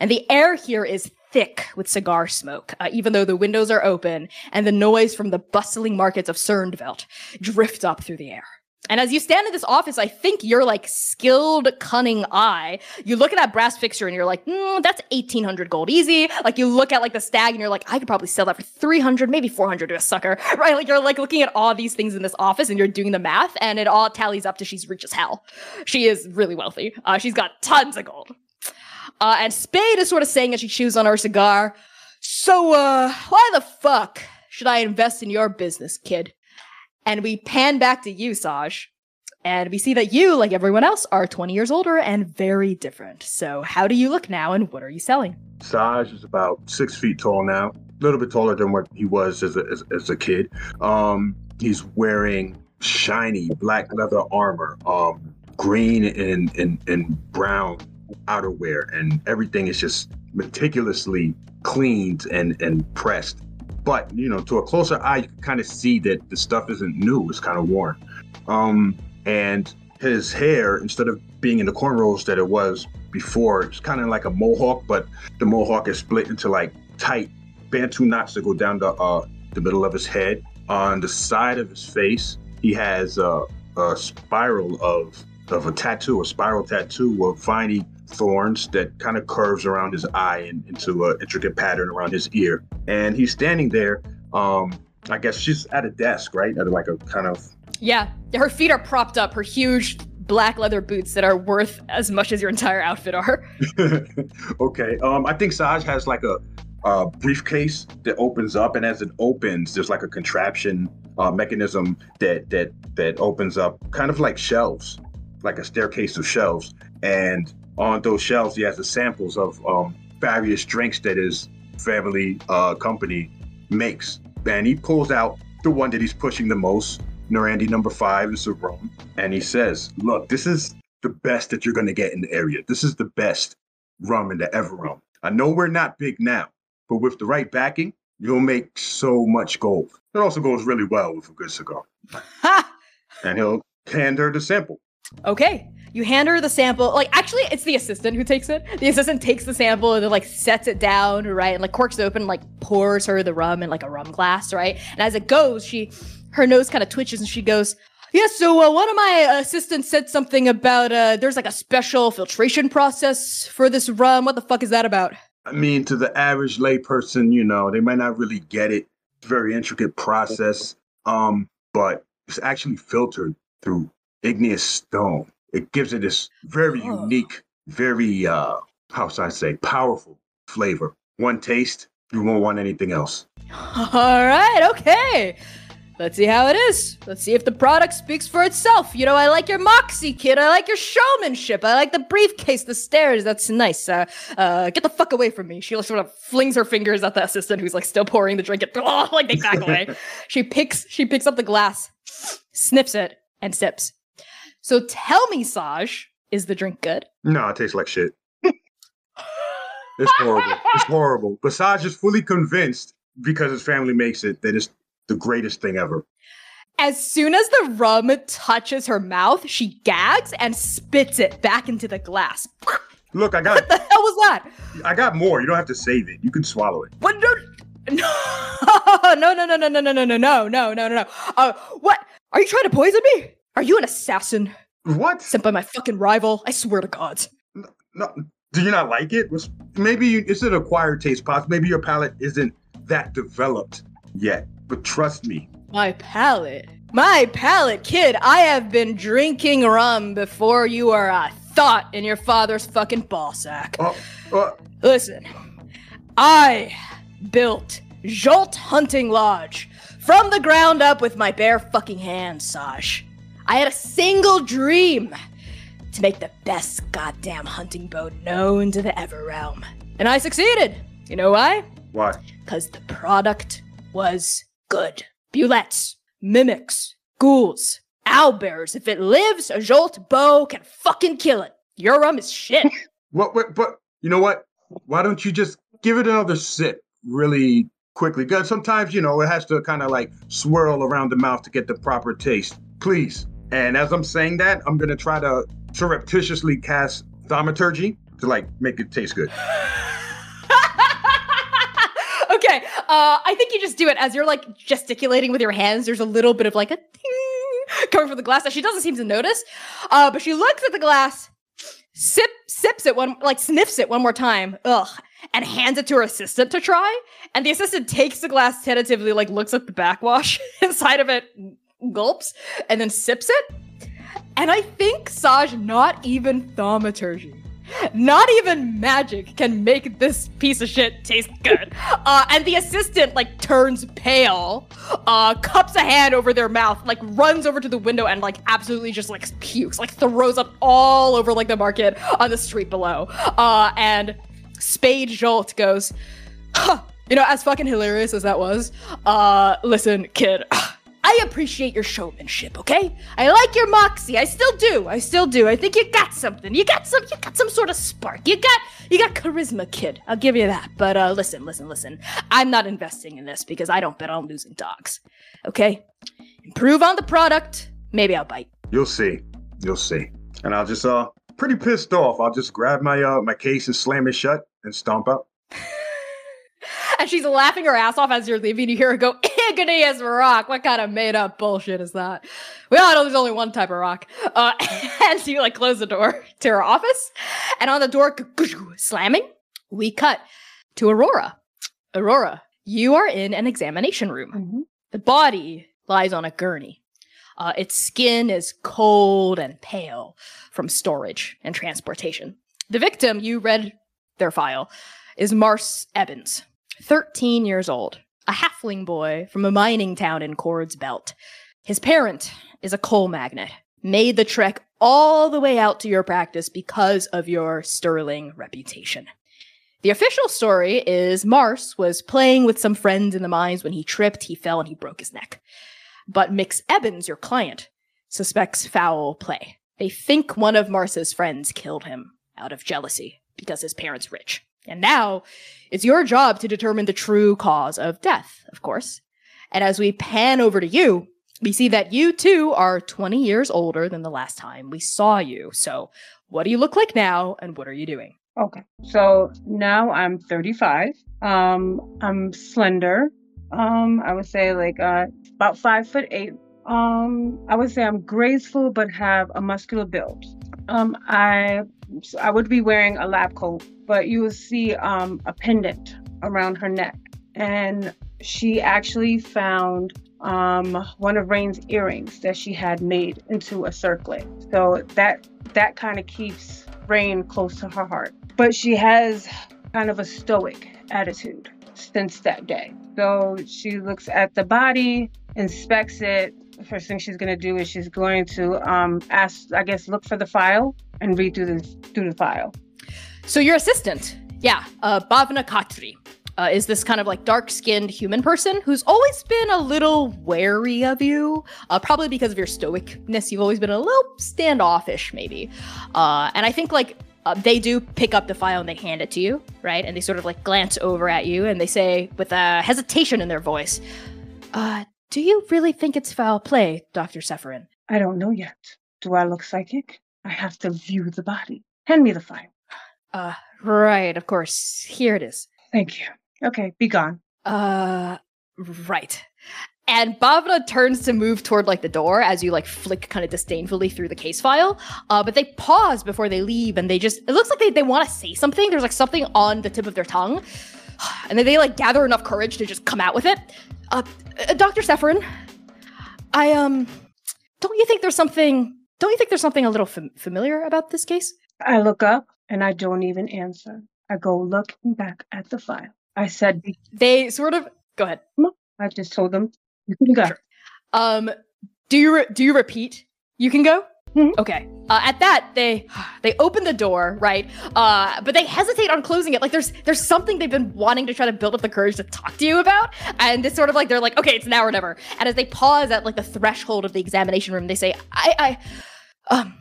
And the air here is thick with cigar smoke, uh, even though the windows are open and the noise from the bustling markets of Cernveld drift up through the air. And as you stand in this office, I think your like skilled, cunning eye, you look at that brass fixture and you're like, mm, that's 1800 gold easy. Like you look at like the stag and you're like, I could probably sell that for 300, maybe 400 to a sucker, right? Like you're like looking at all these things in this office and you're doing the math and it all tallies up to she's rich as hell. She is really wealthy. Uh, she's got tons of gold. Uh, and Spade is sort of saying as she chews on her cigar, so, uh, why the fuck should I invest in your business, kid? And we pan back to you, Saj. And we see that you, like everyone else, are 20 years older and very different. So, how do you look now and what are you selling? Saj is about six feet tall now, a little bit taller than what he was as a, as, as a kid. Um, he's wearing shiny black leather armor, um, green and, and, and brown outerwear, and everything is just meticulously cleaned and, and pressed. But you know, to a closer eye, you can kind of see that the stuff isn't new; it's kind of worn. Um, and his hair, instead of being in the cornrows that it was before, it's kind of like a mohawk, but the mohawk is split into like tight bantu knots that go down the uh, the middle of his head. On the side of his face, he has a spiral of of a tattoo, a spiral tattoo of viney thorns that kind of curves around his eye and into an intricate pattern around his ear. And he's standing there. Um, I guess she's at a desk, right? At like a kind of Yeah, her feet are propped up. Her huge black leather boots that are worth as much as your entire outfit are. okay. Um, I think Saj has like a, a briefcase that opens up, and as it opens, there's like a contraption uh, mechanism that that that opens up, kind of like shelves, like a staircase of shelves. And on those shelves, he has the samples of um, various drinks that his family uh, company makes. And he pulls out the one that he's pushing the most. Norandi number five is a rum. And he says, Look, this is the best that you're going to get in the area. This is the best rum in the Everrealm. I know we're not big now, but with the right backing, you'll make so much gold. It also goes really well with a good cigar. And he'll hand her the sample. Okay. You hand her the sample. Like, actually, it's the assistant who takes it. The assistant takes the sample and then, like, sets it down, right? And, like, corks it open, and, like, pours her the rum in, like, a rum glass, right? And as it goes, she, her nose kind of twitches and she goes, Yeah, so uh, one of my assistants said something about uh, there's, like, a special filtration process for this rum. What the fuck is that about? I mean, to the average layperson, you know, they might not really get it. It's very intricate process. Um, but it's actually filtered through igneous stone. It gives it this very Oh. unique, very uh how should I say, powerful flavor. One taste, you won't want anything else. All right, okay. Let's see how it is. Let's see if the product speaks for itself. You know, I like your moxie, kid. I like your showmanship. I like the briefcase, the stairs. That's nice. Uh, uh, get the fuck away from me. She sort of flings her fingers at the assistant, who's like still pouring the drink. And, oh, like they back away. she picks, she picks up the glass, sniffs it, and sips. So tell me, Saj, is the drink good? No, it tastes like shit. it's horrible. It's horrible. But Saj is fully convinced because his family makes it that it's the greatest thing ever. As soon as the rum touches her mouth, she gags and spits it back into the glass. Look, I got What the hell was that? I got more. You don't have to save it. You can swallow it. What? No, no, no, no, no, no, no, no, no, no, no, no, no, no. Uh, what? Are you trying to poison me? Are you an assassin What? sent by my fucking rival? I swear to God. No, do you not like it? Maybe you, it's an acquired taste, pops. Maybe your palate isn't that developed yet. But trust me, My palate. My palate, kid. I have been drinking rum before you are a thought in your father's fucking ball sack. oh, uh, Listen, I built Jolt Hunting Lodge from the ground up with my bare fucking hands, Saj. I had a single dream to make the best goddamn hunting boat known to the Everrealm. And I succeeded. You know why? why? Because the product was good. Bulettes, mimics, ghouls, owlbears. If it lives, a Jolt bow can fucking kill it. Your rum is shit. What, what? But you know what? Why don't you just give it another sip really quickly? Because sometimes you know it has to kind of like swirl around the mouth to get the proper taste. Please. And as I'm saying that, I'm gonna try to surreptitiously cast thaumaturgy to like make it taste good. okay, uh, I think you just do it as you're like gesticulating with your hands. There's a little bit of like a ting coming from the glass that she doesn't seem to notice. Uh, but she looks at the glass, sip, sips it one, like sniffs it one more time, ugh, and hands it to her assistant to try. And the assistant takes the glass tentatively, like looks at the backwash inside of it, gulps, and then sips it. And I think Saj, not even thaumaturgy, not even magic can make this piece of shit taste good. Uh, and the assistant like turns pale, uh, cups a hand over their mouth, like runs over to the window and like absolutely just like pukes, like throws up all over like the market on the street below. Uh, and Spade Jolt goes, huh, you know, as fucking hilarious as that was, uh, listen, kid, I appreciate your showmanship, okay? I like your moxie. I still do. I still do. I think you got something. You got some you got some sort of spark. You got you got charisma, kid. I'll give you that. But uh listen, listen, listen. I'm not investing in this because I don't bet on losing dogs. Okay? Improve on the product. Maybe I'll bite. You'll see. You'll see. And I'll just uh pretty pissed off. I'll just grab my uh my case and slam it shut and stomp out. and she's laughing her ass off as you're leaving. You hear her go, igneous rock. What kind of made up bullshit is that? We all know there's only one type of rock. Uh, and so you like close the door to her office. And on the door, slamming, we cut to Aurora. Aurora, you are in an examination room. Mhm. The body lies on a gurney. Uh, its skin is cold and pale from storage and transportation. The victim, you read their file, is Mars Evans, 13 years old, a halfling boy from a mining town in Cord's Belt. His parent is a coal magnate, made the trek all the way out to your practice because of your sterling reputation. The official story is Mars was playing with some friends in the mines when he tripped, he fell, and he broke his neck. But Mix Evans, your client, suspects foul play. They think one of Mars's friends killed him out of jealousy because his parents rich. And now it's your job to determine the true cause of death, of course. And as we pan over to you, we see that you too are 20 years older than the last time we saw you. So, what do you look like now and what are you doing? Okay. So now I'm 35. Um, I'm slender. Um, I would say like uh about five foot eight. Um, I would say I'm graceful but have a muscular build. Um, I I would be wearing a lab coat, but you will see um a pendant around her neck, and she actually found um one of Rain's earrings that she had made into a circlet. So that that kind of keeps Rain close to her heart. But she has kind of a stoic attitude since that day. So she looks at the body, inspects it. First thing she's going to do is she's going to um, ask, I guess, look for the file and read through the through the file. So your assistant, yeah, uh, Bhavna Khatri, uh, is this kind of like dark-skinned human person who's always been a little wary of you, uh, probably because of your stoicness. You've always been a little standoffish, maybe. Uh, and I think like uh, they do pick up the file and they hand it to you, right? And they sort of like glance over at you and they say with a hesitation in their voice, uh, "Do you really think it's foul play, Doctor Sephirin?" I don't know yet. Do I look psychic? I have to view the body. Hand me the file. Uh, right, of course. Here it is. Thank you. Okay, be gone. Uh, right. And Bhavna turns to move toward like the door as you like flick kind of disdainfully through the case file. Uh, but they pause before they leave and they just, it looks like they, they want to say something. There's like something on the tip of their tongue. And then they like gather enough courage to just come out with it. Uh, uh, Dr. Sephirin, I, um, don't you think there's something, don't you think there's something a little fam- familiar about this case? I look up and I don't even answer. I go looking back at the file. I said, They sort of, go ahead. I just told them, you can go. Sure. Um, do you re- do you repeat? You can go. Mhm. Okay. Uh, at that, they they open the door, right? Uh, but they hesitate on closing it. Like there's there's something they've been wanting to try to build up the courage to talk to you about, and it's sort of like they're like, okay, it's now or never. And as they pause at like the threshold of the examination room, they say, I, I, um,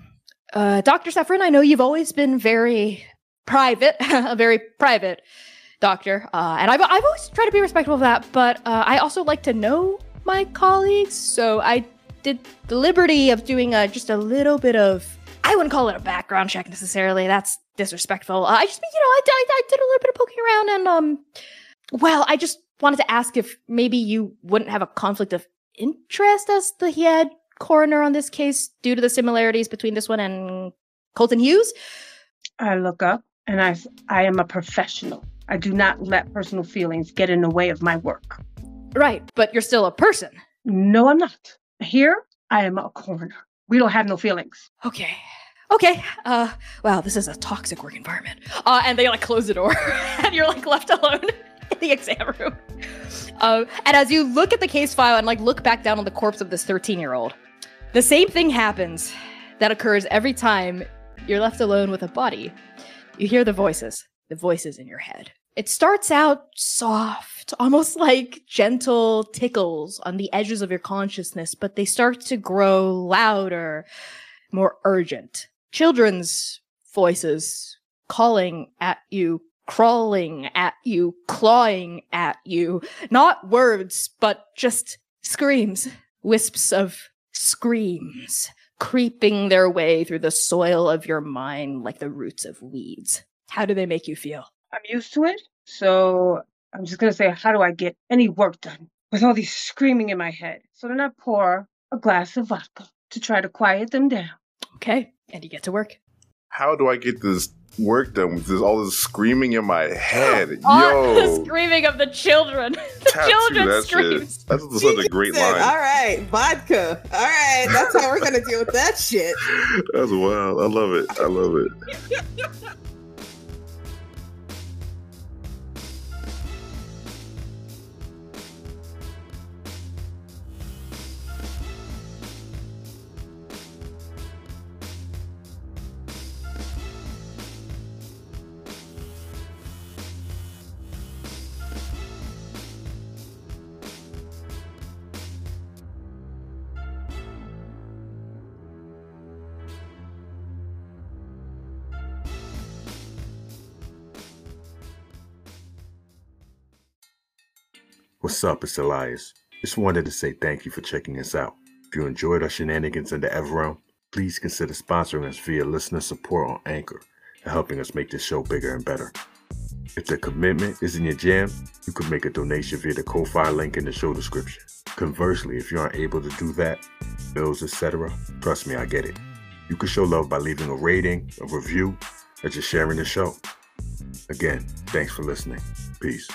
uh, Doctor Sephirin, I know you've always been very private, a very private doctor, uh, and I've I've always tried to be respectful of that. But uh, I also like to know my colleagues, so I did the liberty of doing a, just a little bit of I wouldn't call it a background check necessarily. That's disrespectful. Uh, I just, you know, I, I, I did a little bit of poking around, and um, well, I just wanted to ask if maybe you wouldn't have a conflict of interest as the head coroner on this case due to the similarities between this one and Colton Hughes. I look up and I, I am a professional. I do not let personal feelings get in the way of my work. Right, but you're still a person. No, I'm not. Here, I am a coroner. We don't have no feelings. Okay. Okay. Uh wow, this is a toxic work environment. Uh and they like close the door and you're like left alone in the exam room. Uh, and as you look at the case file and like look back down on the corpse of this 13-year-old, the same thing happens that occurs every time you're left alone with a body. You hear the voices, the voices in your head. It starts out soft, almost like gentle tickles on the edges of your consciousness, but they start to grow louder, more urgent. Children's voices calling at you, crawling at you, clawing at you. Not words, but just screams, wisps of screams, creeping their way through the soil of your mind like the roots of weeds. How do they make you feel? I'm used to it. So I'm just gonna say, how do I get any work done with all these screaming in my head? So then I pour a glass of vodka to try to quiet them down. Okay, and you get to work. How do I get this work done with this all this screaming in my head? Yo, the screaming of the children. the tattoo children that screams. shit. That's such a great Said, line. All right, vodka. All right, that's how we're gonna deal with that shit. That's wild. I love it. I love it. What's up? It's Elias. Just wanted to say thank you for checking us out. If you enjoyed our shenanigans in the Everrealm, please consider sponsoring us via listener support on Anchor and helping us make this show bigger and better. If the commitment is in your jam, you could make a donation via the Ko-Fi link in the show description. Conversely, if you aren't able to do that, bills, etc., trust me, I get it. You can show love by leaving a rating, a review, or just sharing the show. Again, thanks for listening. Peace.